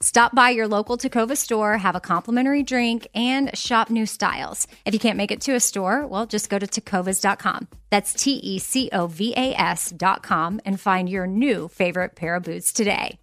Stop by your local Tecovas store, have a complimentary drink, and shop new styles. If you can't make it to a store, well, just go to tecovas.com. That's T E C O V A S.com and find your new favorite pair of boots today.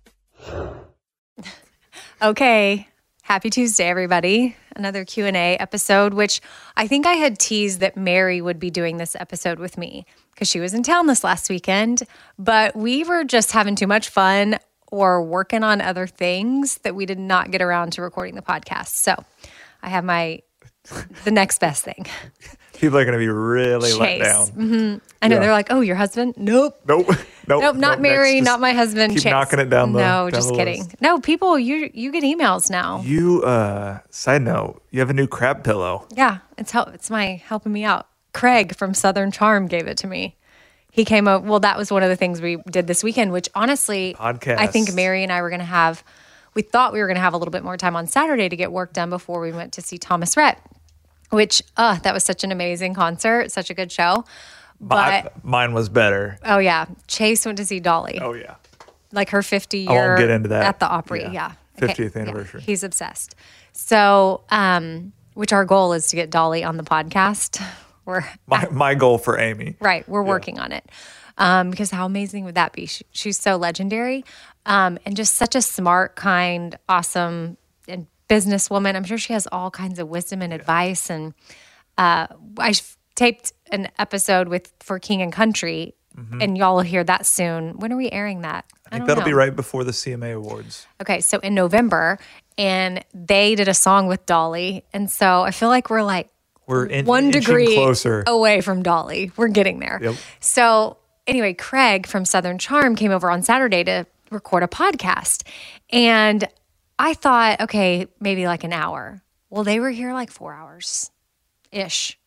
okay. Happy Tuesday, everybody. Another Q&A episode, which I think I had teased that Mary would be doing this episode with me because she was in town this last weekend, but we were just having too much fun or working on other things that we did not get around to recording the podcast. So I have my the next best thing. People are going to be really Chase. let down. hmm I know Yeah. they're like, "Oh, your husband?" Nope. Nope. Nope. Nope, not Nope. Mary, not my husband. Keep Chase. knocking it down the No, down just kidding. list. No, people, you you get emails now. You uh side note, you have a new crab pillow. Yeah, it's help. It's my helping me out. Craig from Southern Charm gave it to me. He came up. Well, that was one of the things we did this weekend. Which honestly, I think Mary and I were going to have. We thought we were going to have a little bit more time on Saturday to get work done before we went to see Thomas Rhett. Which, uh, that was such an amazing concert, such a good show. My- But mine was better. oh yeah, Chase went to see Dolly, Oh yeah. like her 50 year. I year won't get into that. at the Opry. Yeah. Yeah, 50th Yeah. anniversary. He's obsessed. So, um, which our goal is to get Dolly on the podcast. We're My my goal for Amy. Right. We're working on it. Um, because how amazing would that be? She, she's so legendary um, and just such a smart, kind, awesome, and businesswoman. I'm sure she has all kinds of wisdom and advice. And uh, I taped an episode with for King and Country, and y'all will hear that soon. When are we airing that? I think don't that'll be right before the CMA awards. Okay, so in November, and they did a song with Dolly, and so I feel like we're like We're in, one degree closer. away from Dolly. We're getting there. Yep. So anyway, Craig from Southern Charm came over on Saturday to record a podcast, and I thought, okay, maybe like an hour. Well, they were here like four hours ish.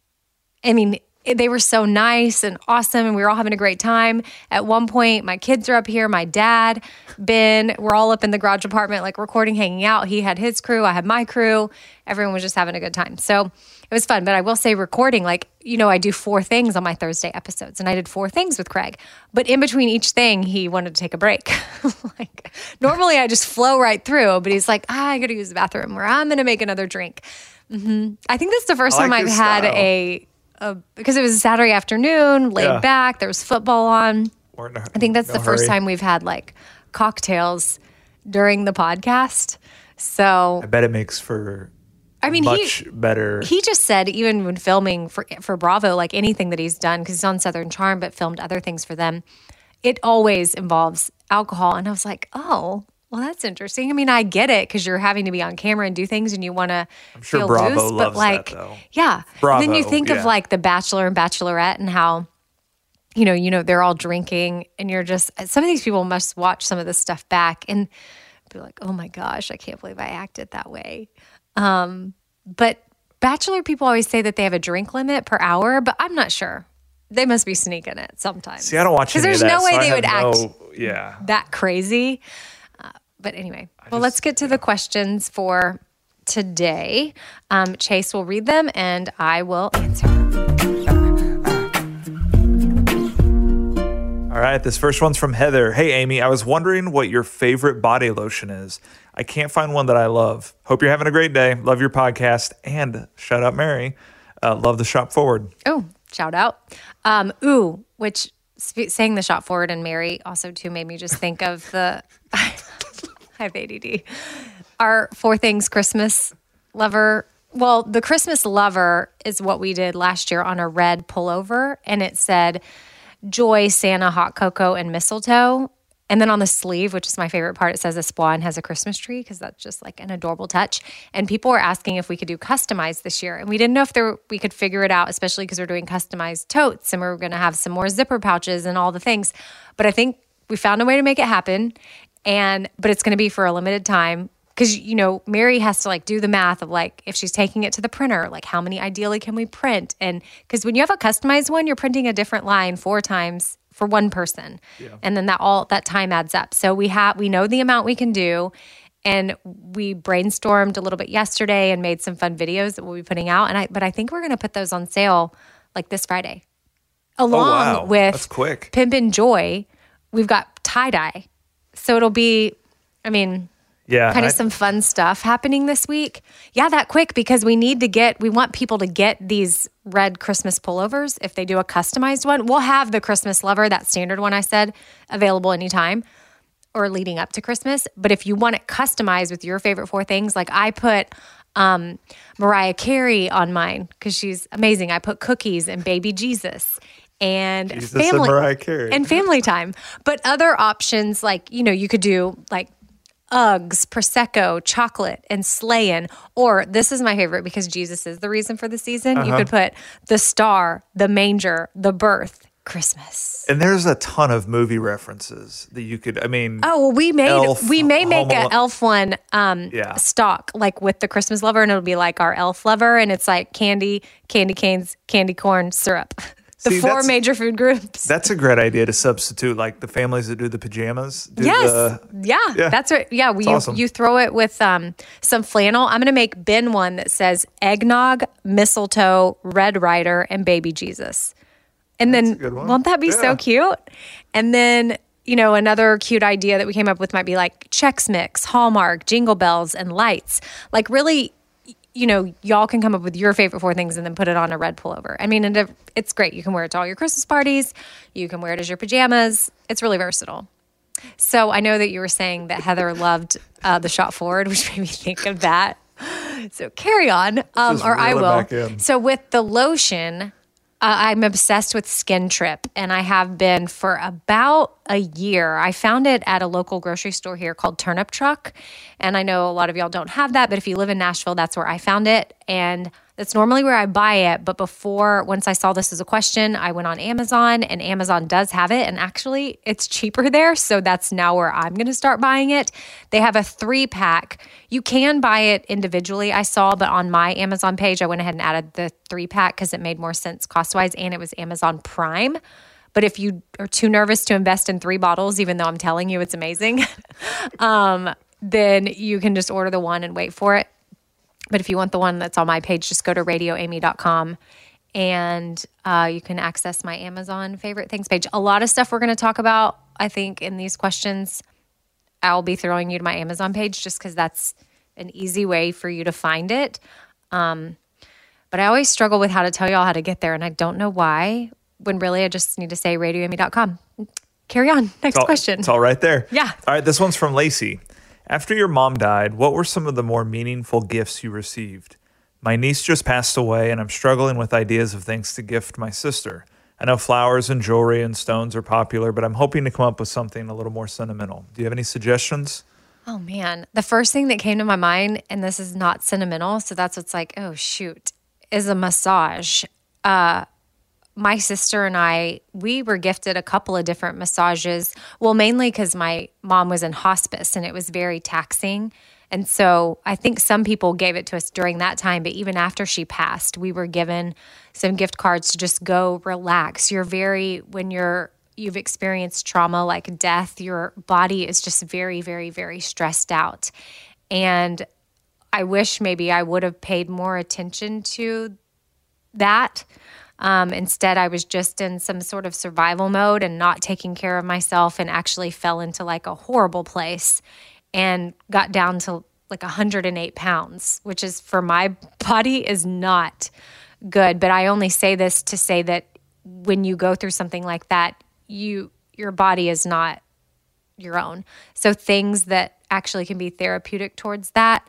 I mean, they were so nice and awesome, and we were all having a great time. At one point, my kids are up here, my dad, Ben, we're all up in the garage apartment, like recording, hanging out. He had his crew, I had my crew. Everyone was just having a good time. So it was fun. But I will say, recording, like, you know, I do four things on my Thursday episodes, and I did four things with Craig. But in between each thing, he wanted to take a break. like, normally I just flow right through, but he's like, ah, I got to use the bathroom, or I'm going to make another drink. hmm I think that's the first I time I've had a, a because it was a Saturday afternoon, laid Yeah. back. There was football on. We're in a- I think that's no the first time we've had like cocktails during the podcast. So I bet it makes for I mean, much he better. he just said even when filming for for Bravo, like anything that he's done because he's on Southern Charm, but filmed other things for them, it always involves alcohol. And I was like, oh, Well, that's interesting. I mean, I get it because you're having to be on camera and do things, and you want to sure feel Bravo loose. loves but like, that, though. yeah. And then you think yeah. of like the Bachelor and Bachelorette and how, you know, you know they're all drinking, and you're just uh, some of these people must watch some of this stuff back and be like, oh my gosh, I can't believe I acted that way. Um, but Bachelor people always say that they have a drink limit per hour, but I'm not sure. They must be sneaking it sometimes. See, I don't watch because there's that, no way so they would act no- Yeah. that crazy. Uh, but anyway, well, let's get to the questions for today. Um, Chase will read them and I will answer. All right, this first one's from Heather. Hey, Amy, I was wondering what your favorite body lotion is. I can't find one that I love. Hope you're having a great day. Love your podcast and shout out Mary. Uh, love the shop forward. Oh, shout out. Um, ooh, which sp- saying the shop forward and Mary also too made me just think of the. I have ADD. Our four things Christmas lover. Well, the Christmas lover is what we did last year on a red pullover, and it said joy, Santa, hot cocoa, and mistletoe. And then on the sleeve, which is my favorite part, it says a swan has a Christmas tree because that's just like an adorable touch. And people were asking if we could do customized this year, and we didn't know if there we could figure it out, especially because we're doing customized totes and we are going to have some more zipper pouches and all the things. But I think we found a way to make it happen, and but it's going to be for a limited time because you know Mary has to like do the math of like if she's taking it to the printer, like how many ideally can we print, and because when you have a customized one, you're printing a different line four times for one person, and then that all that time adds up. So we have we know the amount we can do. And we brainstormed a little bit yesterday and made some fun videos that we'll be putting out. And I, but I think we're going to put those on sale like this Friday, oh, along wow. with That's quick. Pimp and Joy. We've got tie dye, so it'll be. I mean, Yeah. kind I- of some fun stuff happening this week. Yeah, that quick because we need to get, we want people to get these red Christmas pullovers. If they do a customized one, we'll have the Christmas lover, that standard one I said, available anytime or leading up to Christmas. But if you want it customized with your favorite four things, like I put um, Mariah Carey on mine because she's amazing. I put cookies and baby Jesus and Jesus and family Mariah Carey. and family time. But other options like you know you could do like Uggs, Prosecco, chocolate, and sleighing. Or this is my favorite because Jesus is the reason for the season. You could put the star, the manger, the birth, Christmas. and there's a ton of movie references that you could, I mean, Oh well, we made Elf, we may make an elf one um Yeah. stock like with the Christmas lover, and it'll be like our elf lover, and it's like candy, candy canes, candy corn, syrup. The See, four major food groups. that's a great idea to substitute like the families that do the pajamas. Do Yes. the- yeah, Yeah. That's right. Yeah, we, you, awesome. you throw it with um, some flannel. I'm going to make Ben one that says eggnog, mistletoe, Red Ryder, and baby Jesus. And then, good one. won't that be Yeah. so cute? And then, you know, another cute idea that we came up with might be like Chex Mix, Hallmark, Jingle Bells, and lights. Like, really, you know, y'all can come up with your favorite four things and then put it on a red pullover. I mean, and it's great. You can wear it to all your Christmas parties. You can wear it as your pajamas. It's really versatile. So I know that you were saying that Heather loved uh, the shot forward, which made me think of that. So carry on, um, or I will. So with the lotion, uh, I'm obsessed with Skin Trip, and I have been for about a year. I found it at a local grocery store here called Turnip Truck, and I know a lot of y'all don't have that, but if you live in Nashville, that's where I found it, and that's normally where I buy it. But before, once I saw this as a question, I went on Amazon, and Amazon does have it, and actually, it's cheaper there. So that's now where I'm going to start buying it. They have a three pack. You can buy it individually, I saw, but on my Amazon page, I went ahead and added the three pack because it made more sense cost wise, and it was Amazon Prime. But if you are too nervous to invest in three bottles, even though I'm telling you it's amazing, um, then you can just order the one and wait for it. But if you want the one that's on my page, just go to radioamy.com and uh, you can access my Amazon favorite things page. A lot of stuff we're going to talk about, I think, in these questions, I'll be throwing you to my Amazon page just because that's an easy way for you to find it. Um, but I always struggle with how to tell y'all how to get there, and I don't know why, when really I just need to say radioamy.com. Carry on. Next It's all- question. It's all right there. Yeah. All right. This one's from Lacey. After your mom died, what were some of the more meaningful gifts you received? My niece just passed away, and I'm struggling with ideas of things to gift my sister. I know flowers and jewelry and stones are popular, but I'm hoping to come up with something a little more sentimental. Do you have any suggestions? Oh man, the first thing that came to my mind, and this is not sentimental, so that's what's like, oh shoot, is a massage. Uh, my sister and I, we were gifted a couple of different massages. Well, mainly because my mom was in hospice and it was very taxing. And so I think some people gave it to us during that time, but even after she passed, we were given some gift cards to just go relax. You're very, when you're, you've experienced trauma like death, your body is just very, very, very stressed out. And I wish maybe I would have paid more attention to that. Um, instead, I was just in some sort of survival mode and not taking care of myself and actually fell into like a horrible place and got down to like 108 pounds, which is for my body is not good. But I only say this to say that when you go through something like that, you your body is not your own. So things that actually can be therapeutic towards that,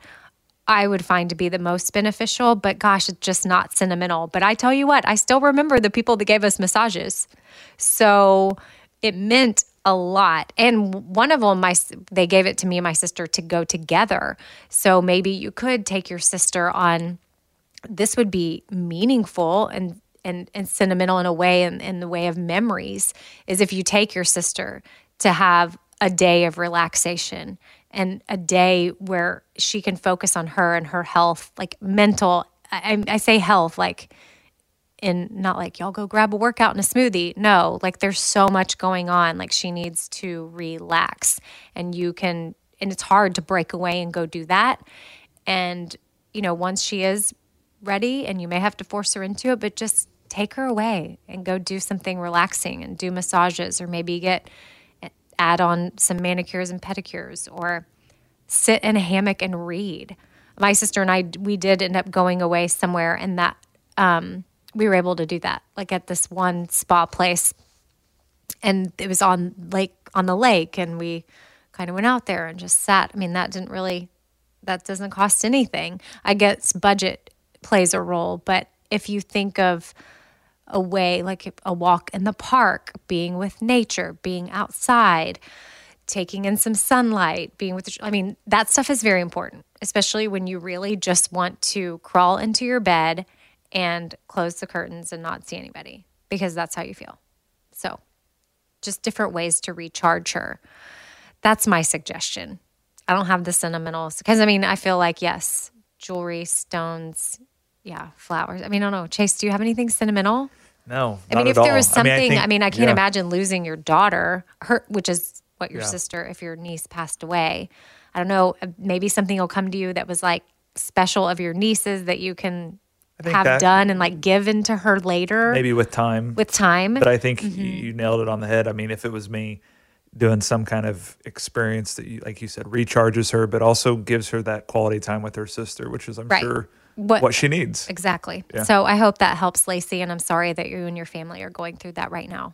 I would find to be the most beneficial. But gosh, it's just not sentimental. But I tell you what, I still remember the people that gave us massages. So it meant a lot. And one of them, my they gave it to me and my sister to go together. So maybe you could take your sister on. This would be meaningful and and and sentimental in a way, in, in the way of memories. Is if you take your sister to have a day of relaxation and a day where she can focus on her and her health, like mental. I, I say health, like in not like y'all go grab a workout and a smoothie. No, like there's so much going on. Like she needs to relax and you can, and it's hard to break away and go do that. And, you know, once she is ready and you may have to force her into it, but just take her away and go do something relaxing and do massages or maybe get, add on some manicures and pedicures or sit in a hammock and read. My sister and I, we did end up going away somewhere and that, um, we were able to do that, like at this one spa place. And it was on lake on the lake, and we kind of went out there and just sat. I mean, that didn't really that doesn't cost anything. I guess budget plays a role, but if you think of a way like a walk in the park, being with nature, being outside, taking in some sunlight, being with the, I mean, that stuff is very important, especially when you really just want to crawl into your bed and close the curtains and not see anybody because that's how you feel. So, just different ways to recharge her. That's my suggestion. I don't have the sentimentals because I mean, I feel like, yes, jewelry, stones, yeah, flowers. I mean, I don't know. Chase, do you have anything sentimental? No. I mean, if there was something, I mean, I, think, I, mean, I can't yeah. imagine losing your daughter, her, which is what your yeah. sister, if your niece passed away. I don't know. Maybe something will come to you that was like special of your nieces that you can have that, done and like given to her later. Maybe with time. With time. But I think mm-hmm. you nailed it on the head. I mean, if it was me doing some kind of experience that, you, like you said, recharges her, but also gives her that quality time with her sister, which is, I'm right. sure, what, what she needs. Exactly. Yeah. So I hope that helps, Lacey. And I'm sorry that you and your family are going through that right now.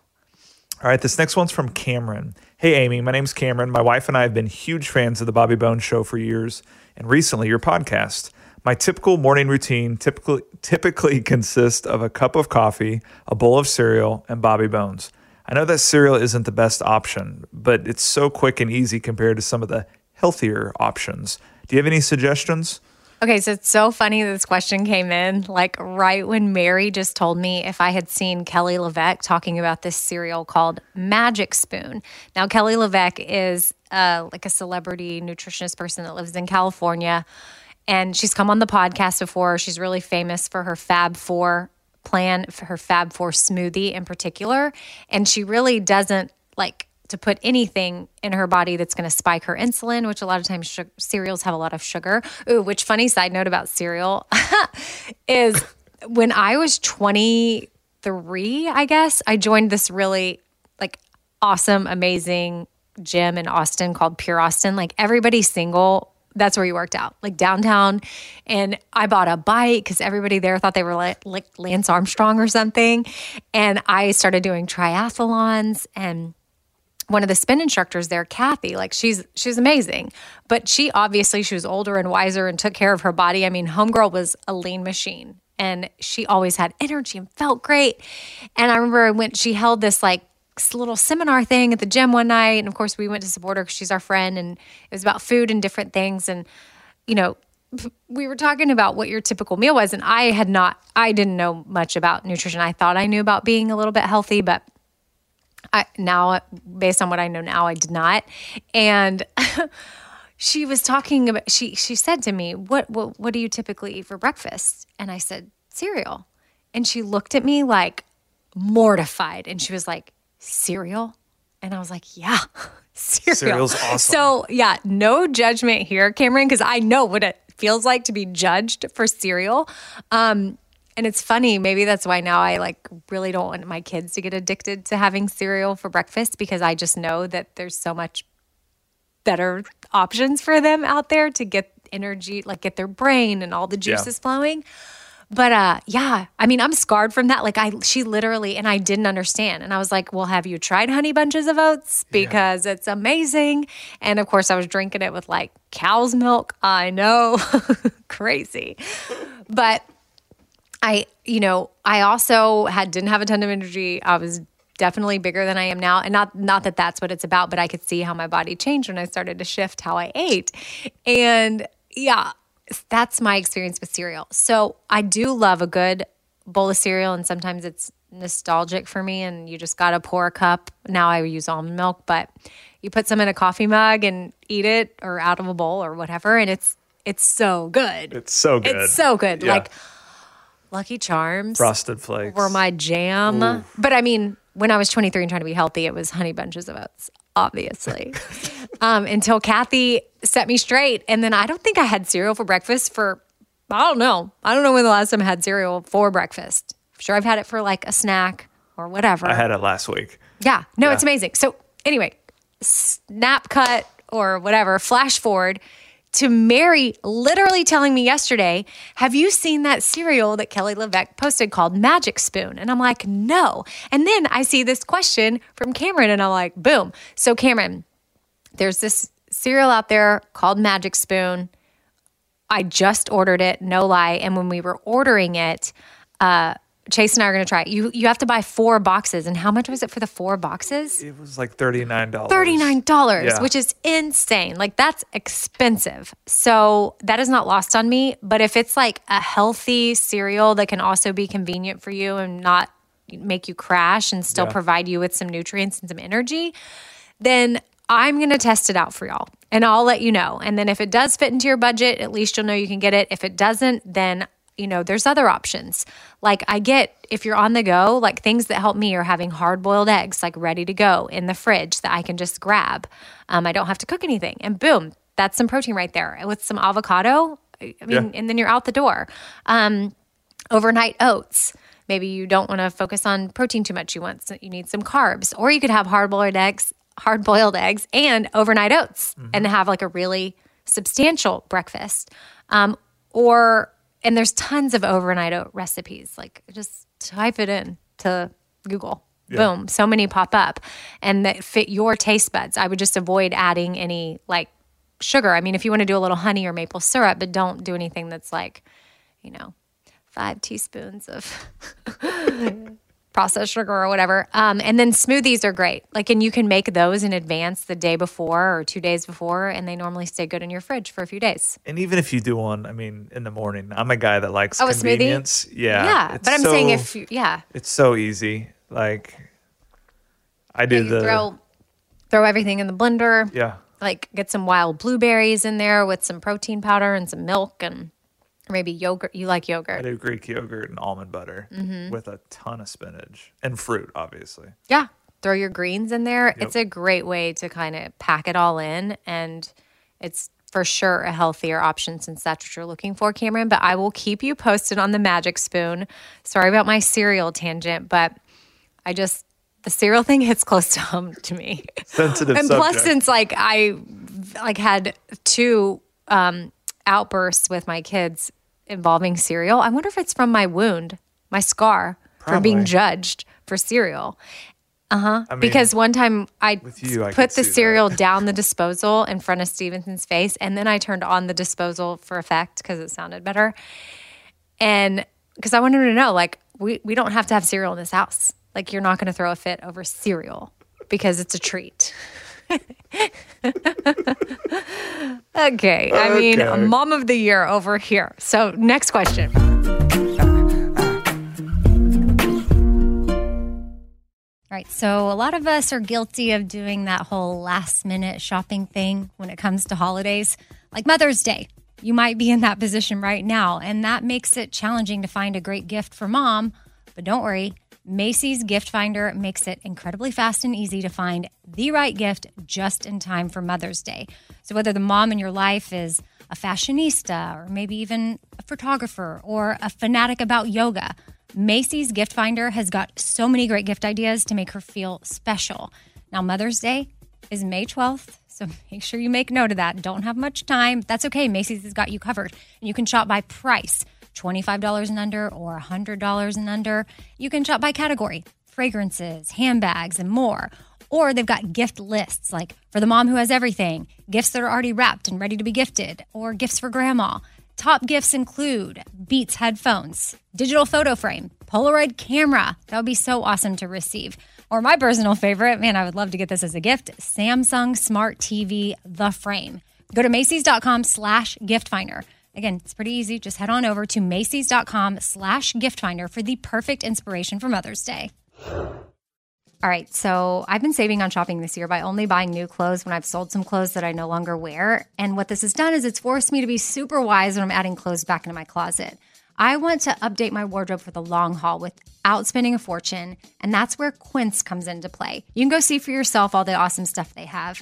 All right, this next one's from Cameron. Hey, Amy, my name's Cameron. My wife and I have been huge fans of the Bobby Bones show for years, and recently your podcast. My typical morning routine typically typically consists of a cup of coffee, a bowl of cereal, and Bobby Bones. I know that cereal isn't the best option, but it's so quick and easy compared to some of the healthier options. Do you have any suggestions? Okay, so it's so funny this question came in like right when Mary just told me if I had seen Kelly LeVeque talking about this cereal called Magic Spoon. Now, Kelly LeVeque is uh, like a celebrity nutritionist person that lives in California and she's come on the podcast before. She's really famous for her Fab Four plan, for her Fab Four smoothie in particular. And she really doesn't like to put anything in her body that's going to spike her insulin, which a lot of times sh- cereals have a lot of sugar. Ooh, which funny side note about cereal is when I was 23, I guess, I joined this really like awesome, amazing gym in Austin called Pure Austin. Like everybody single that's where you worked out, like downtown. And I bought a bike because everybody there thought they were like, like Lance Armstrong or something. And I started doing triathlons and one of the spin instructors there, Kathy, like she's she's amazing. But she obviously she was older and wiser and took care of her body. I mean, homegirl was a lean machine and she always had energy and felt great. And I remember when she held this like little seminar thing at the gym one night. And of course, we went to support her because she's our friend. And it was about food and different things. And, you know, we were talking about what your typical meal was. And I had not, I didn't know much about nutrition. I thought I knew about being a little bit healthy, but I now, based on what I know now, I did not. And, she was talking about she she said to me what what what do you typically eat for breakfast? And i said cereal. And she looked at me like mortified. And she was like cereal? And i was like yeah cereal. Cereal's awesome. so yeah no judgment here cameron because i know what it feels like to be judged for cereal. Um and it's funny maybe that's why now i like really don't want my kids to get addicted to having cereal for breakfast because i just know that there's so much better options for them out there to get energy, like get their brain and all the juices flowing. But uh yeah, I mean, I'm scarred from that. Like I she literally and I didn't understand. And I was like, "Well, have you tried honey bunches of oats because it's amazing?" And of course, I was drinking it with like cow's milk. I know. Crazy. But I, you know, I also had didn't have a ton of energy. I was definitely bigger than I am now. And not not that that's what it's about, but I could see how my body changed when I started to shift how I ate. And yeah, that's my experience with cereal. So I do love a good bowl of cereal, and sometimes it's nostalgic for me. And you just got to pour a cup. Now I use almond milk, but you put some in a coffee mug and eat it, or out of a bowl, or whatever, and it's it's so good. It's so good. It's so good. Yeah. Like Lucky Charms Frosted Flakes. were my jam. But I mean, when I was 23 and trying to be healthy, it was honey bunches of oats, obviously. um, until Kathy set me straight. And then I don't think I had cereal for breakfast for, I don't know. I don't know when the last time I had cereal for breakfast. I'm sure I've had it for like a snack or whatever. I had it last week. Yeah. No, Yeah. it's amazing. So anyway, snap cut or whatever, flash forward to Mary literally telling me yesterday, have you seen that cereal that Kelly LeVeque posted called Magic Spoon? And I'm like, no. And then I see this question from Cameron and I'm like, boom. So Cameron, there's this cereal out there called Magic Spoon. I just ordered it, no lie. And when we were ordering it, uh, Chase and I are going to try it. You you have to buy four boxes, and how much was it for the four boxes? It was like thirty nine dollars. Thirty nine dollars, Yeah. which is insane. Like that's expensive. So that is not lost on me. But if it's like a healthy cereal that can also be convenient for you and not make you crash and still Yeah. provide you with some nutrients and some energy, then I'm going to test it out for y'all and I'll let you know. And then if it does fit into your budget, at least you'll know you can get it. If it doesn't, then you know, there's other options. Like I get if you're on the go, like things that help me are having hard boiled eggs, like ready to go in the fridge that I can just grab. Um, I don't have to cook anything. And boom, that's some protein right there. With some avocado, I mean, Yeah. and then you're out the door. Um, overnight oats. Maybe you don't want to focus on protein too much. You want you need some carbs, or you could have hard boiled eggs, hard boiled eggs, and overnight oats, and have like a really substantial breakfast. Um, or and there's tons of overnight oat recipes. Like just type it in to Google. Boom, so many pop up, and that fit your taste buds. I would just avoid adding any like sugar. I mean, if you want to do a little honey or maple syrup, but don't do anything that's like, you know, five teaspoons of processed sugar or whatever. Um, and then smoothies are great. Like, and you can make those in advance the day before or two days before, and they normally stay good in your fridge for a few days. And even if you do one, I mean, in the morning, I'm a guy that likes Oh, a smoothie? convenience. Yeah. yeah, it's but I'm saying so- if you, yeah, it's so easy. Like I do you the throw throw everything in the blender. yeah. Like get some wild blueberries in there with some protein powder and some milk and maybe yogurt. You like yogurt. I do Greek yogurt and almond butter Mm-hmm. with a ton of spinach and fruit, obviously. Yeah. Throw your greens in there. It's a great way to kind of pack it all in. And it's for sure a healthier option since that's what you're looking for, Cameron. But I will keep you posted on the magic spoon. Sorry about my cereal tangent, but I just, the cereal thing hits close to home to me. Sensitive and subject. plus, since like I like had two um, outbursts with my kids involving cereal, I wonder if it's from my wound, my scar for being judged for cereal. Uh-huh. I mean, Because one time I, you, I put the that. cereal down the disposal in front of Stevenson's face, and then I turned on the disposal for effect because it sounded better. And because I wanted him to know, like, we, we don't have to have cereal in this house. Like you're not going to throw a fit over cereal because it's a treat. Okay. I mean, Okay. mom of the year over here. So, next question. All right. So, a lot of us are guilty of doing that whole last minute shopping thing when it comes to holidays, like Mother's Day. You might be in that position right now, and that makes it challenging to find a great gift for mom. But don't worry, Macy's Gift Finder makes it incredibly fast and easy to find the right gift just in time for Mother's Day. So, whether the mom in your life is a fashionista or maybe even a photographer or a fanatic about yoga, Macy's Gift Finder has got so many great gift ideas to make her feel special. Now, Mother's Day is May 12th, so make sure you make note of that. Don't have much time. That's okay. Macy's has got you covered. And you can shop by price $25 and under or $100 and under. You can shop by category fragrances, handbags, and more. Or they've got gift lists like for the mom who has everything, gifts that are already wrapped and ready to be gifted, or gifts for grandma. Top gifts include Beats headphones, digital photo frame, Polaroid camera. That would be so awesome to receive. Or my personal favorite, man, I would love to get this as a gift Samsung Smart TV, the frame. Go to Macy's.com slash gift finder. Again, it's pretty easy. Just head on over to Macy's.com slash gift finder for the perfect inspiration for Mother's Day. All right, so I've been saving on shopping this year by only buying new clothes when I've sold some clothes that I no longer wear. And what this has done is it's forced me to be super wise when I'm adding clothes back into my closet. I want to update my wardrobe for the long haul without spending a fortune, and that's where Quince comes into play. You can go see for yourself all the awesome stuff they have.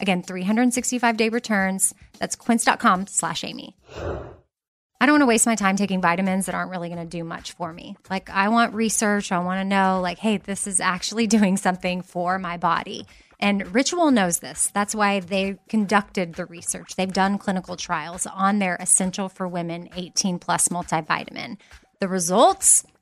Again, 365 day returns. That's quince.com slash Amy. I don't want to waste my time taking vitamins that aren't really going to do much for me. Like, I want research. I want to know, like, hey, this is actually doing something for my body. And Ritual knows this. That's why they conducted the research. They've done clinical trials on their Essential for Women 18 plus multivitamin. The results?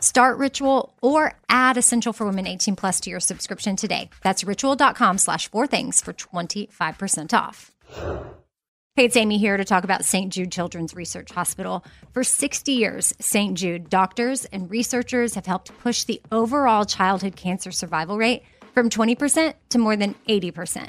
Start Ritual or add Essential for Women 18 plus to your subscription today. That's ritual.com slash four things for 25% off. Hey, it's Amy here to talk about St. Jude Children's Research Hospital. For 60 years, St. Jude doctors and researchers have helped push the overall childhood cancer survival rate from 20% to more than 80%.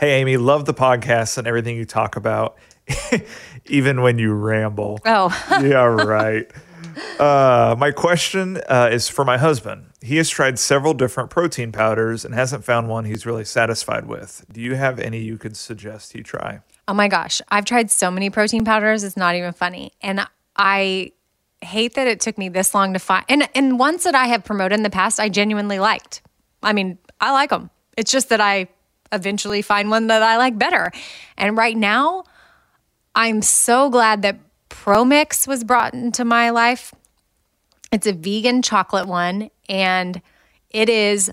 Hey, Amy, love the podcast and everything you talk about. even when you ramble. Oh, yeah, right. Uh, my question uh, is for my husband. He has tried several different protein powders and hasn't found one he's really satisfied with. Do you have any you could suggest he try? oh my gosh. I've tried so many protein powders. It's not even funny. And I hate that it took me this long to find. And, and ones that I have promoted in the past, I genuinely liked. I mean, I like them. It's just that I eventually find one that I like better. And right now, I'm so glad that ProMix was brought into my life. It's a vegan chocolate one and it is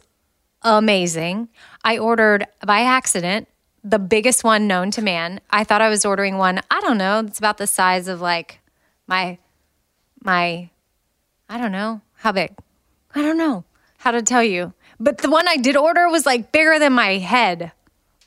amazing. I ordered by accident the biggest one known to man. I thought I was ordering one, I don't know, it's about the size of like my my I don't know, how big? I don't know how to tell you. But the one I did order was like bigger than my head.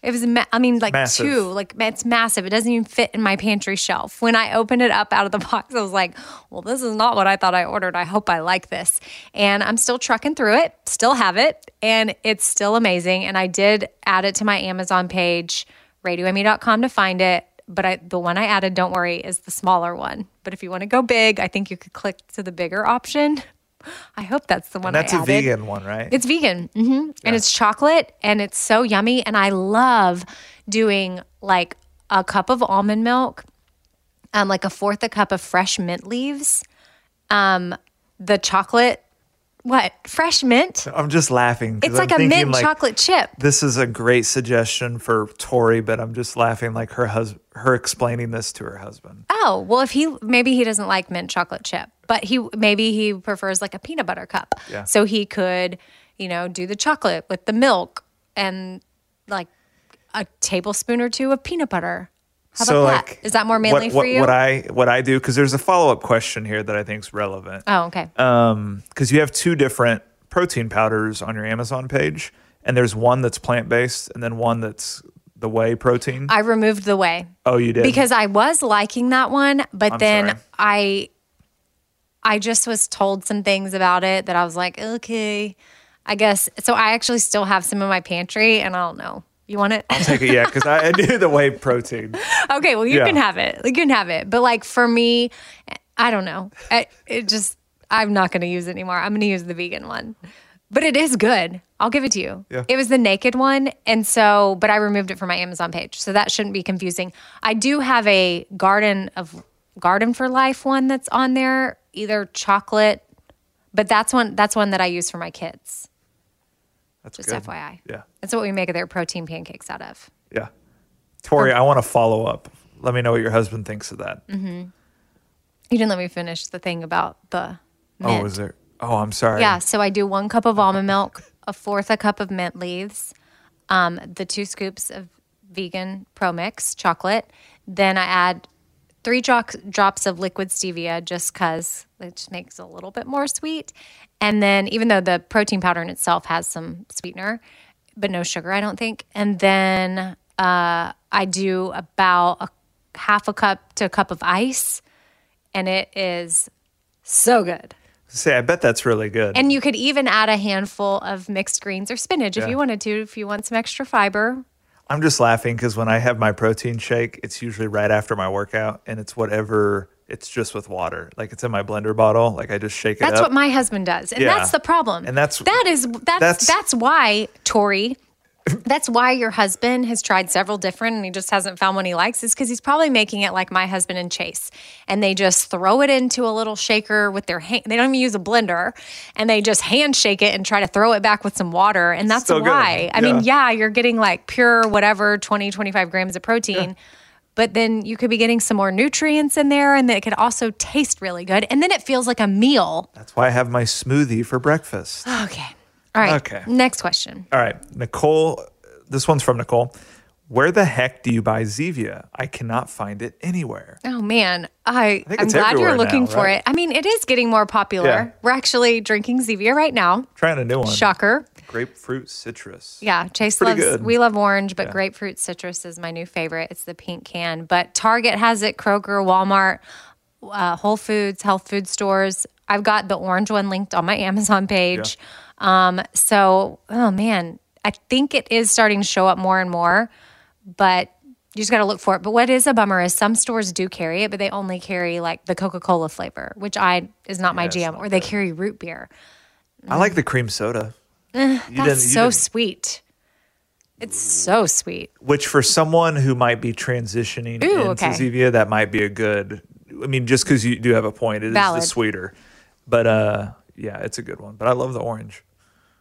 It was, ma- I mean, like Massive. two, like it's massive. It doesn't even fit in my pantry shelf. When I opened it up out of the box, I was like, well, this is not what I thought I ordered. I hope I like this. And I'm still trucking through it, still have it, and it's still amazing. And I did add it to my Amazon page, radioamy.com to find it. But I, the one I added, don't worry, is the smaller one. But if you want to go big, I think you could click to the bigger option. I hope that's the one And that's I a added. vegan one, right? It's vegan, hmm and it's chocolate, and it's so yummy. And I love doing like a cup of almond milk, um, like a fourth a cup of fresh mint leaves, um, the chocolate, what fresh mint? I'm just laughing. It's like I'm a mint like, chocolate chip. This is a great suggestion for Tori, but I'm just laughing like her husband, her explaining this to her husband. Oh well, if he maybe he doesn't like mint chocolate chip, but he maybe he prefers like a peanut butter cup. Yeah. So he could, you know, do the chocolate with the milk and like a tablespoon or two of peanut butter. How about that? Is that more manly what, for you? What I what I do because there's a follow up question here that I think is relevant. oh, okay. Um, because you have two different protein powders on your Amazon page, and there's one that's plant based, and then one that's the whey protein. I removed the whey oh, you did because I was liking that one, but I'm then sorry. I I just was told some things about it that I was like, okay, I guess. So I actually still have some in my pantry, and I don't know. You want it? take it, yeah, because I, I do the whey protein. okay, well you Yeah. can have it. You can have it. But like for me, I don't know. I, it just I'm not going to use it anymore. I'm going to use the vegan one. But it is good. I'll give it to you. Yeah. It was the naked one. And so, but I removed it from my Amazon page. So that shouldn't be confusing. I do have a garden of garden for life one that's on there, either chocolate, but that's one that's one that I use for my kids. That's Just good. FYI. Yeah, That's what we make their protein pancakes out of. yeah. Tori, I want to follow up. Let me know what your husband thinks of that. You didn't let me finish the thing about the mint. Oh, is there? Oh, I'm sorry. Yeah, so I do one cup of almond milk, a fourth a cup of mint leaves, um, the two scoops of vegan Pro Mix chocolate. Then I add three dro- drops of liquid stevia just because it just makes it a little bit more sweet. And then, even though the protein powder in itself has some sweetener, but no sugar, I don't think. And then uh, I do about a half a cup to a cup of ice, and it is so good. Say, I bet that's really good. And you could even add a handful of mixed greens or spinach if you wanted to, if you want some extra fiber. I'm just laughing because when I have my protein shake, it's usually right after my workout, and it's whatever. It's just with water, like it's in my blender bottle. Like I just shake it That's up. what my husband does. And Yeah. that's the problem. And that's- that is that's that's- that's, why, Tori, that's why your husband has tried several different and he just hasn't found one he likes, is because he's probably making it like my husband and Chase. And they just throw it into a little shaker with their hand. They don't even use a blender and they just hand shake it and try to throw it back with some water. And that's Still good. why. I Yeah. mean, yeah, you're getting like pure whatever, 20, 25 grams of protein. But then you could be getting some more nutrients in there, and it could also taste really good. And then it feels like a meal. That's why I have my smoothie for breakfast. Okay. All right. Okay. Next question. All right, Nicole. This one's from Nicole. Where the heck do you buy Zevia? I cannot find it anywhere. Oh man, I, think I'm glad you're looking now, for right? it. I mean, it is getting more popular. Yeah. We're actually drinking Zevia right now. Trying a new one. Shocker. Grapefruit citrus. Yeah, Chase Pretty loves. good. We love orange, but Yeah. grapefruit citrus is my new favorite. It's the pink can, but Target has it. Kroger, Walmart, uh, Whole Foods, health food stores. I've got the orange one linked on my Amazon page. Um, so, oh man, I think it is starting to show up more and more, but You just got to look for it. But what is a bummer is some stores do carry it, but they only carry like the Coca Cola flavor, which I is not my jam. not Or they carry root beer. I like the cream soda. You That's so didn't- sweet. It's so sweet. which for someone who might be transitioning Ooh, into okay. Zevia, that might be a good. I mean, just because you do have a point, it is Valid. the sweeter. But uh, yeah, it's a good one. But I love the orange.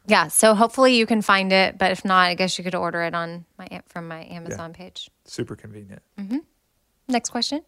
Yeah. So hopefully you can find it, but if not, I guess you could order it on my from my Amazon page. Super convenient. Mm-hmm. Next question.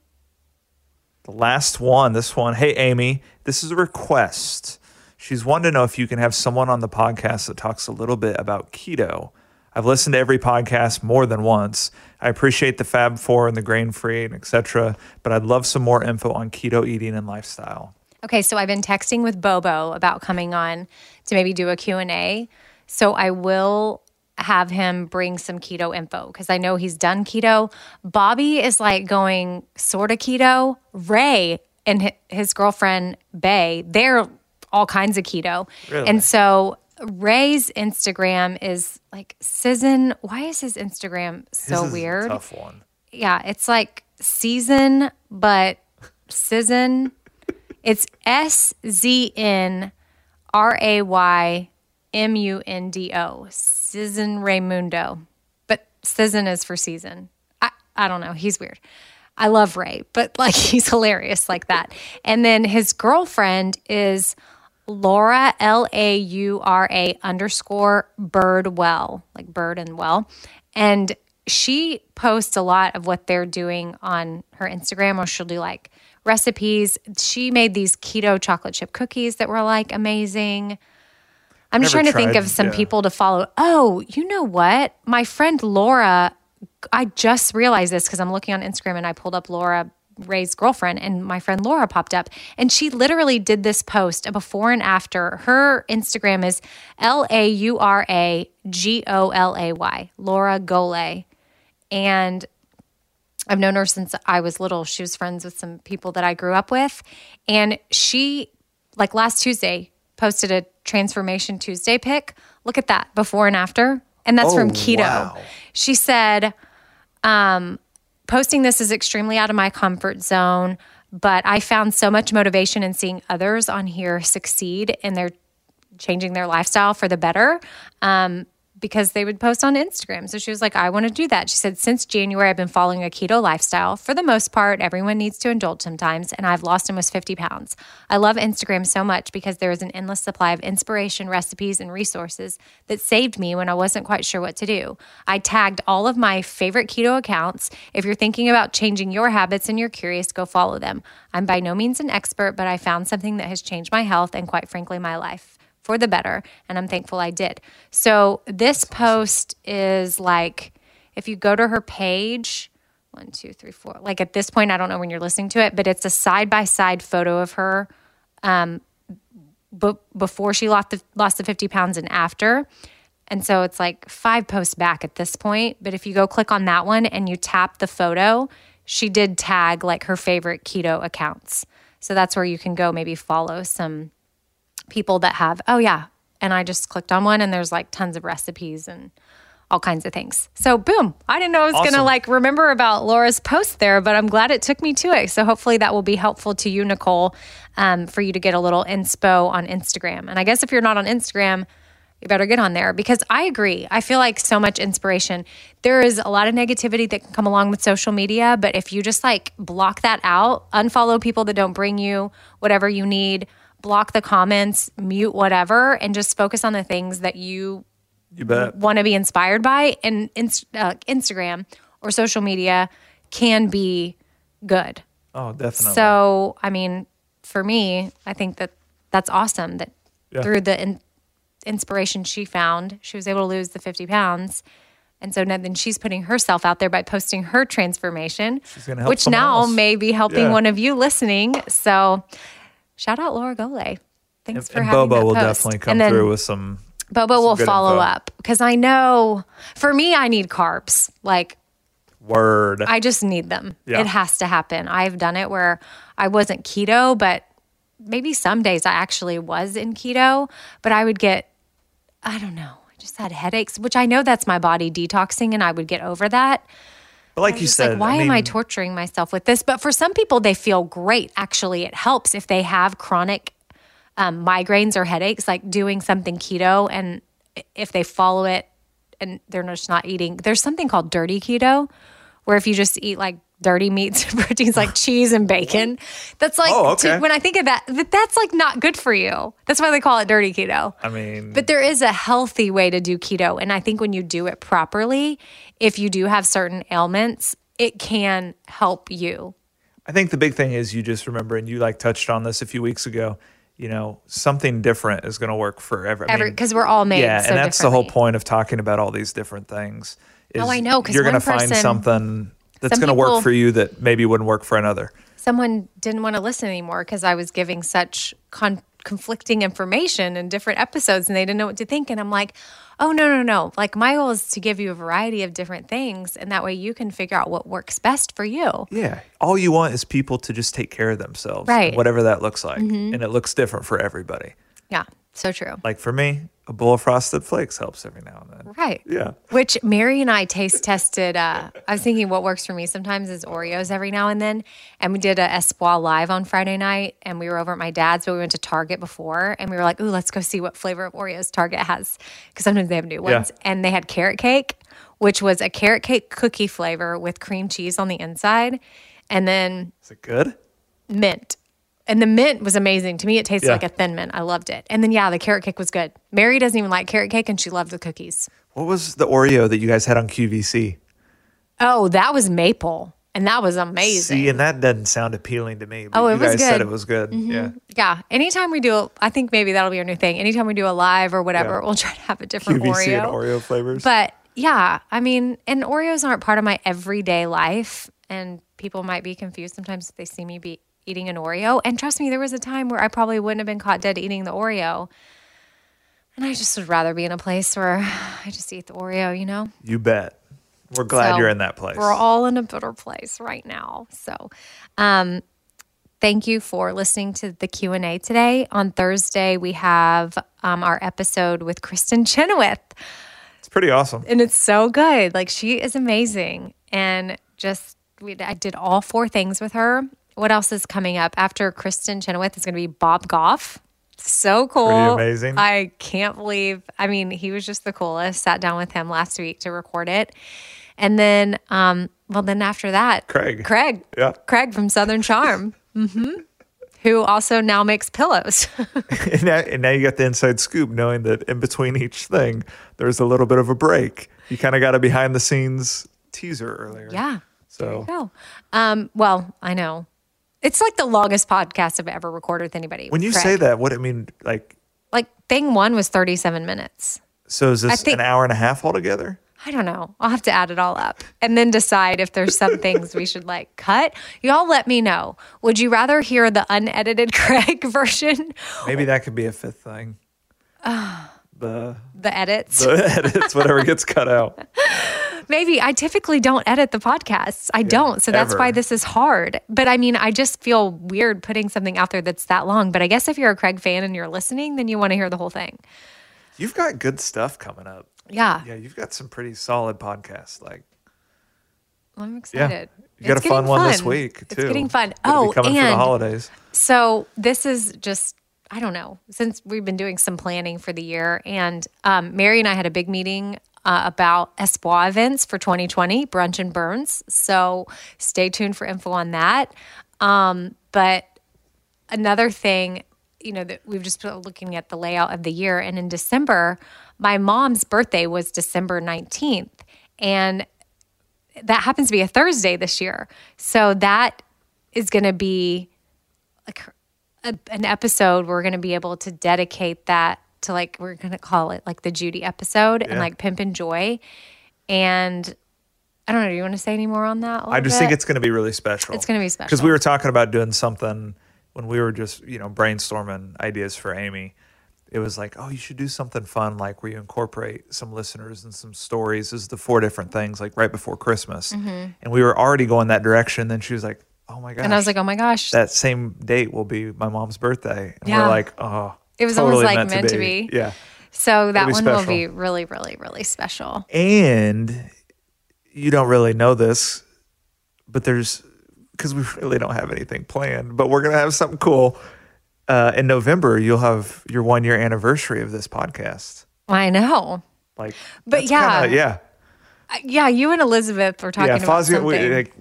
The last one, this one. Hey, Amy, this is a request. She's wanted to know if you can have someone on the podcast that talks a little bit about keto. I've listened to every podcast more than once. I appreciate the Fab Four and the grain free and etc. But I'd love some more info on keto eating and lifestyle. Okay, so I've been texting with Bobo about coming on to maybe do a Q&A. So I will have him bring some keto info because I know he's done keto. Bobby is like going sort of keto. Ray and his girlfriend Bay, they're all kinds of keto. Really? And so Ray's Instagram is like Sizzin. Why is his Instagram so This is a weird? tough one. yeah, it's like season, but season. It's S Z N R A Y M U N D O. Season Raymundo. But season is for season. I, I don't know. He's weird. I love Ray, but like he's hilarious like that. And then his girlfriend is Laura L A U R A underscore Birdwell, like bird and well. And she posts a lot of what they're doing on her Instagram, or she'll do like recipes. She made these keto chocolate chip cookies that were like amazing. I'm just Never trying to think of some yeah. people to follow. Oh, you know what? My friend Laura, I just realized this because I'm looking on Instagram and I pulled up Laura Ray's girlfriend and my friend Laura popped up and she literally did this post a before and after. Her Instagram is L A U R A G O L A Y, Laura Golay. And I've known her since I was little. She was friends with some people that I grew up with. And she, like last Tuesday, posted a Transformation Tuesday pic. Look at that before and after. And that's Oh, from keto. wow. She said, um, posting this is extremely out of my comfort zone, but I found so much motivation in seeing others on here succeed in their changing their lifestyle for the better. Um, because they would post on Instagram. So she was like, I want to do that. She said, Since January, I've been following a keto lifestyle. For the most part, everyone needs to indulge sometimes, and I've lost almost 50 pounds. I love Instagram so much because there is an endless supply of inspiration, recipes, and resources that saved me when I wasn't quite sure what to do. I tagged all of my favorite keto accounts. If you're thinking about changing your habits and you're curious, go follow them. I'm by no means an expert, but I found something that has changed my health and, quite frankly, my life for the better. And I'm thankful I did. So this post is like, if you go to her page, one, two, three, four. Like at this point, I don't know when you're listening to it, but it's a side by side photo of her um, b- before she lost the, lost the 50 pounds and after. And so it's like five posts back at this point. But if you go click on that one and you tap the photo, she did tag like her favorite keto accounts. So that's where you can go maybe follow some people that have, oh, yeah. And I just clicked on one and there's like tons of recipes and all kinds of things. So, boom. I didn't know I was going to like remember about Laura's post there, but I'm glad it took me to it. So, hopefully, that will be helpful to you, Nicole, um, for you to get a little inspo on Instagram. And I guess if you're not on Instagram, you better get on there because I agree. I feel like so much inspiration. There is a lot of negativity that can come along with social media, but if you just like block that out, unfollow people that don't bring you whatever you need, block the comments, mute whatever, and just focus on the things that you You want to be inspired by, and uh, Instagram or social media can be good. Oh, definitely. So, I mean, for me, I think that that's awesome that Yeah. through the in- inspiration she found, she was able to lose the 50 pounds. And so now then she's putting herself out there by posting her transformation, which now else. may be helping Yeah. one of you listening. So shout out Laura Golay. Thanks and for and having Bobo will post. definitely come through with some. Bobo some will follow info. up because I know for me, I need carbs. Like Word. I just need them. Yeah. It has to happen. I've done it where I wasn't keto, but maybe some days I actually was in keto, but I would get, I don't know, I just had headaches, which I know that's my body detoxing and I would get over that. But like you said, like, why am I torturing myself with this? But for some people, they feel great. Actually, it helps if they have chronic um, migraines or headaches, like doing something keto, and if they follow it and they're just not eating. There's something called dirty keto, where if you just eat like dirty meats and proteins like cheese and bacon, that's like Oh, to- when I think of that, that, that's like not good for you. That's why they call it dirty keto. I mean, But there is a healthy way to do keto. And I think when you do it properly, if you do have certain ailments, it can help you. I think the big thing is you just remember, and you like touched on this a few weeks ago. You know, something different is going to work for every. I Every mean, because we're all made. yeah, so and that's the whole point of talking about all these different things. Is Oh, I know. Because you're gonna find something that's going to work for you that maybe wouldn't work for another. Someone didn't want to listen anymore because I was giving such con- conflicting information in different episodes, and they didn't know what to think. And I'm like, oh no, no, no! Like my goal is to give you a variety of different things, and that way you can figure out what works best for you. Yeah, all you want is people to just take care of themselves, Right. Mm-hmm. Whatever that looks like, and it looks different for everybody. Yeah, so true. Like for me, a bowl of frosted flakes helps every now and then. Right. Yeah. Which Mary and I taste tested. Uh, I was thinking what works for me sometimes is Oreos every now and then. And we did a Espoir live on Friday night and we were over at my dad's, but we went to Target before and we were like, ooh, let's go see what flavor of Oreos Target has. Because sometimes they have new Yeah. ones. And they had carrot cake, which was a carrot cake cookie flavor with cream cheese on the inside. And then Is it good? mint. And the mint was amazing. To me, it tasted Yeah. like a thin mint. I loved it. And then, yeah, the carrot cake was good. Mary doesn't even like carrot cake and she loved the cookies. What was the Oreo that you guys had on QVC? Oh, that was maple, and that was amazing. See, and that doesn't sound appealing to me. But Oh, it you was guys said it was good. Mm-hmm. Yeah. yeah. Anytime we do, I think maybe that'll be our new thing. Anytime we do a live or whatever, Yeah. we'll try to have a different QVC Oreo. and Oreo flavors. But yeah, I mean, and Oreos aren't part of my everyday life, and people might be confused sometimes if they see me be eating an Oreo. And trust me, there was a time where I probably wouldn't have been caught dead eating the Oreo. And I just would rather be in a place where I just eat the Oreo, you know? you bet. We're glad So, you're in that place. We're all in a better place right now. So, um, thank you for listening to the Q and A today. On Thursday, we have um, our episode with Kristin Chenoweth, it's pretty awesome. and it's so good. Like she is amazing, and just we, I did all four things with her. What else is coming up after Kristin Chenoweth? Is going to be Bob Goff. So cool. Pretty amazing. I can't believe. I mean, he was just the coolest. Sat down with him last week to record it. And then, um, well, then after that, Craig. Craig. Yeah. Craig from Southern Charm. hmm Who also now makes pillows. and, now, and now you got the inside scoop knowing that in between each thing, there's a little bit of a break. You kind of got a behind the scenes teaser earlier. yeah. So. Um, well, I know. It's like the longest podcast I've ever recorded with anybody. when you Craig. say that, what I mean, like, like thing one was 37 minutes. so is this think- an hour and a half altogether? I don't know. I'll have to add it all up and then decide if there's some things we should like cut. Y'all let me know. Would you rather hear the unedited Craig version, Maybe that could be a fifth thing. Oh. The the edits? the edits, whatever gets cut out. Maybe I typically don't edit the podcasts. I don't. So that's ever. why this is hard. But I mean, I just feel weird putting something out there that's that long. But I guess if you're a Craig fan and you're listening, then you want to hear the whole thing. You've got good stuff coming up. Yeah. Yeah, you've got some pretty solid podcasts. Like, I'm excited. You got It's a fun getting one this fun. week It's getting fun. It'll Oh, coming for the holidays. So this is just I don't know since we've been doing some planning for the year, and um, Mary and I had a big meeting uh, about Espoir events for 2020, brunch and burns. So stay tuned for info on that. Um, but another thing, you know, that we've just been looking at the layout of the year, and in December, my mom's birthday was December 19th, and that happens to be a Thursday this year. So that is going to be like a, an episode we're going to be able to dedicate that to like we're going to call it like the Judy episode and like Pimp and Joy. And I don't know. Do you want to say any more on that? I just think it's going to be really special. It's gonna be special because we were talking about doing something when we were just you know brainstorming ideas for Amy. It was like, oh, you should do something fun, like where you incorporate some listeners and some stories Is the four different things, like right before Christmas. Mm-hmm. And we were already going that direction. Then she was like, oh my gosh. And I was like, oh my gosh, that same date will be my mom's birthday. And Yeah. we're like, oh, It was totally almost like meant to be. Yeah. so that be one will be really, really, really special. And you don't really know this, but there's because we really don't have anything planned, but we're gonna have something cool. Uh, in November, you'll have your one year anniversary of this podcast. I know. Like, But yeah. kinda- yeah, Uh, Yeah, you and Elizabeth were talking yeah. about Fazio, something. we, like,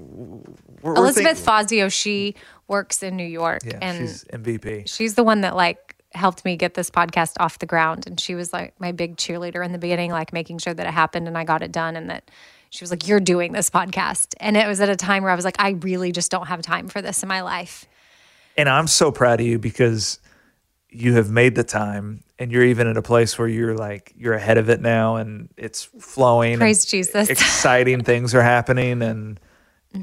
we're, Elizabeth Fazio, she works in New York, yeah, and she's MVP. she's the one that like helped me get this podcast off the ground and she was like my big cheerleader in the beginning like making sure that it happened and I got it done and that she was like you're doing this podcast and it was at a time where I was like I really just don't have time for this in my life And I'm so proud of you because you have made the time and you're even at a place where you're like you're ahead of it now and it's flowing. Praise Jesus. Exciting things are happening and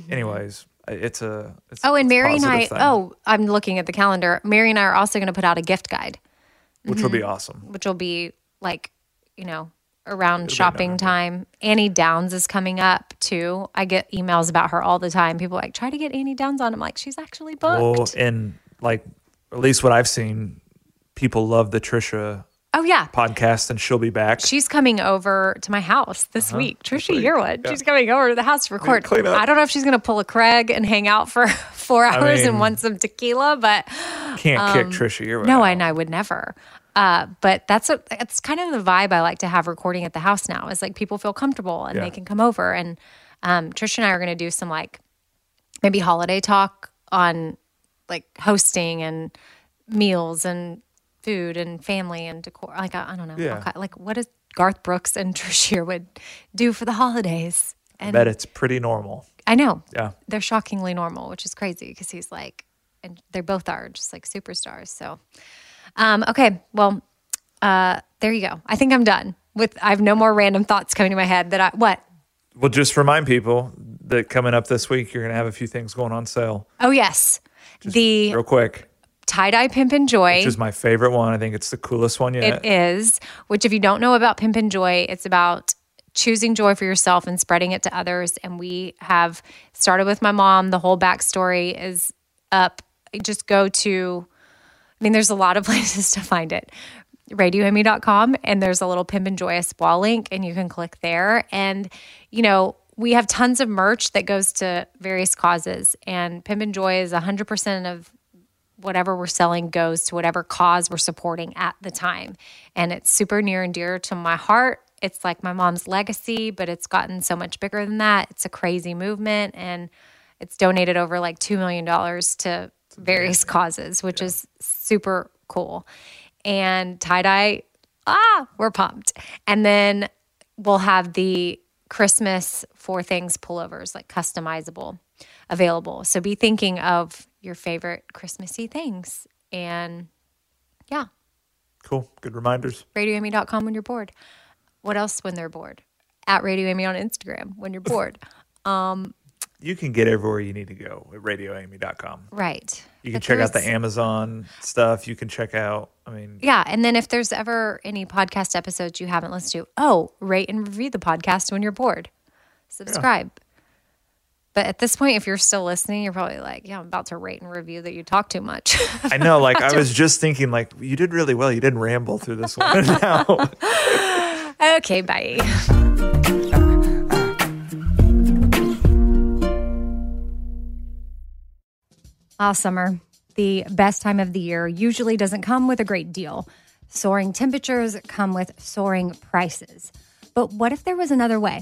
anyways, it's a it's, oh and Mary and I thing, oh I'm looking at the calendar. Mary and I are also going to put out a gift guide. Which will be mm-hmm. awesome. which will be like you know around shopping time. Annie Downs is coming up too. I get emails about her all the time. People are like try to get Annie Downs on. I'm like she's actually booked. Well, and like at least what I've seen, people love the Trisha oh yeah podcast and she'll be back. She's coming over to my house this week. Trisha Yearwood. Yeah. She's coming over to the house to record. clean up. I don't know if she's going to pull a Craig and hang out for four hours and mean, want some tequila, but Can't kick Trisha Yearwood. um, no, out. and I would never. Uh, but that's a that's kind of the vibe I like to have recording at the house now. Is like people feel comfortable and Yeah. they can come over. And um, Trisha and I are going to do some like maybe holiday talk on like hosting and meals and food and family and decor. Like I, I don't know, Yeah. ki- like what does Garth Brooks and Trish would do for the holidays? And bet it's pretty normal. I know Yeah. they're shockingly normal, which is crazy because he's like, and they both are just like superstars. So, um, okay, well, uh, there you go. I think I'm done with. I have no more random thoughts coming to my head. That I what? Well, just remind people that coming up this week, you're going to have a few things going on sale. Oh yes, the Real quick, tie dye Pimp and Joy. which is my favorite one. I think it's the coolest one yet. It is, which if you don't know about Pimp and Joy, it's about choosing joy for yourself and spreading it to others. And we have started with my mom. The whole backstory is up. Just go to, I mean, there's a lot of places to find it. RadioAmy.com, and there's a little Pimp and Joy spa link, and you can click there. And, you know, we have tons of merch that goes to various causes, and Pimp and Joy is 100% of whatever we're selling goes to whatever cause we're supporting at the time. And it's super near and dear to my heart. It's like my mom's legacy, but it's gotten so much bigger than that. It's a crazy movement and it's donated over like $2 million to various causes, which is super cool. And tie dye, ah, we're pumped. And then we'll have the Christmas four things pullovers, like customizable, available. So be thinking of your favorite Christmassy things. And yeah, cool. Good reminders. radioamy.com when you're bored. What else when they're bored? At RadioAmy on Instagram when you're bored. Um, you can get everywhere you need to go at radioamy.com. right. You can But check out the Amazon stuff. You can check out, I mean, Yeah. And then if there's ever any podcast episodes you haven't listened to, oh, rate and review the podcast when you're bored. Subscribe. But at this point, if you're still listening, you're probably like, yeah, I'm about to rate and review that you talk too much. I know, like, I was just thinking, like, you did really well. You didn't ramble through this one. now, okay, bye. Ah, summer, the best time of the year, usually doesn't come with a great deal. Soaring temperatures come with soaring prices. But what if there was another way?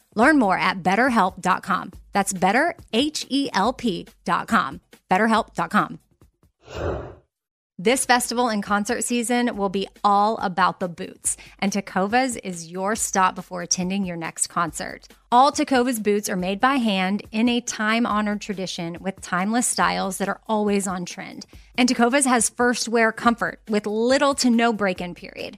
Learn more at betterhelp.com. That's better, H E L P.com. BetterHelp.com. This festival and concert season will be all about the boots, and Tecovas is your stop before attending your next concert. All Tecovas boots are made by hand in a time honored tradition with timeless styles that are always on trend. And Tecovas has first wear comfort with little to no break in period.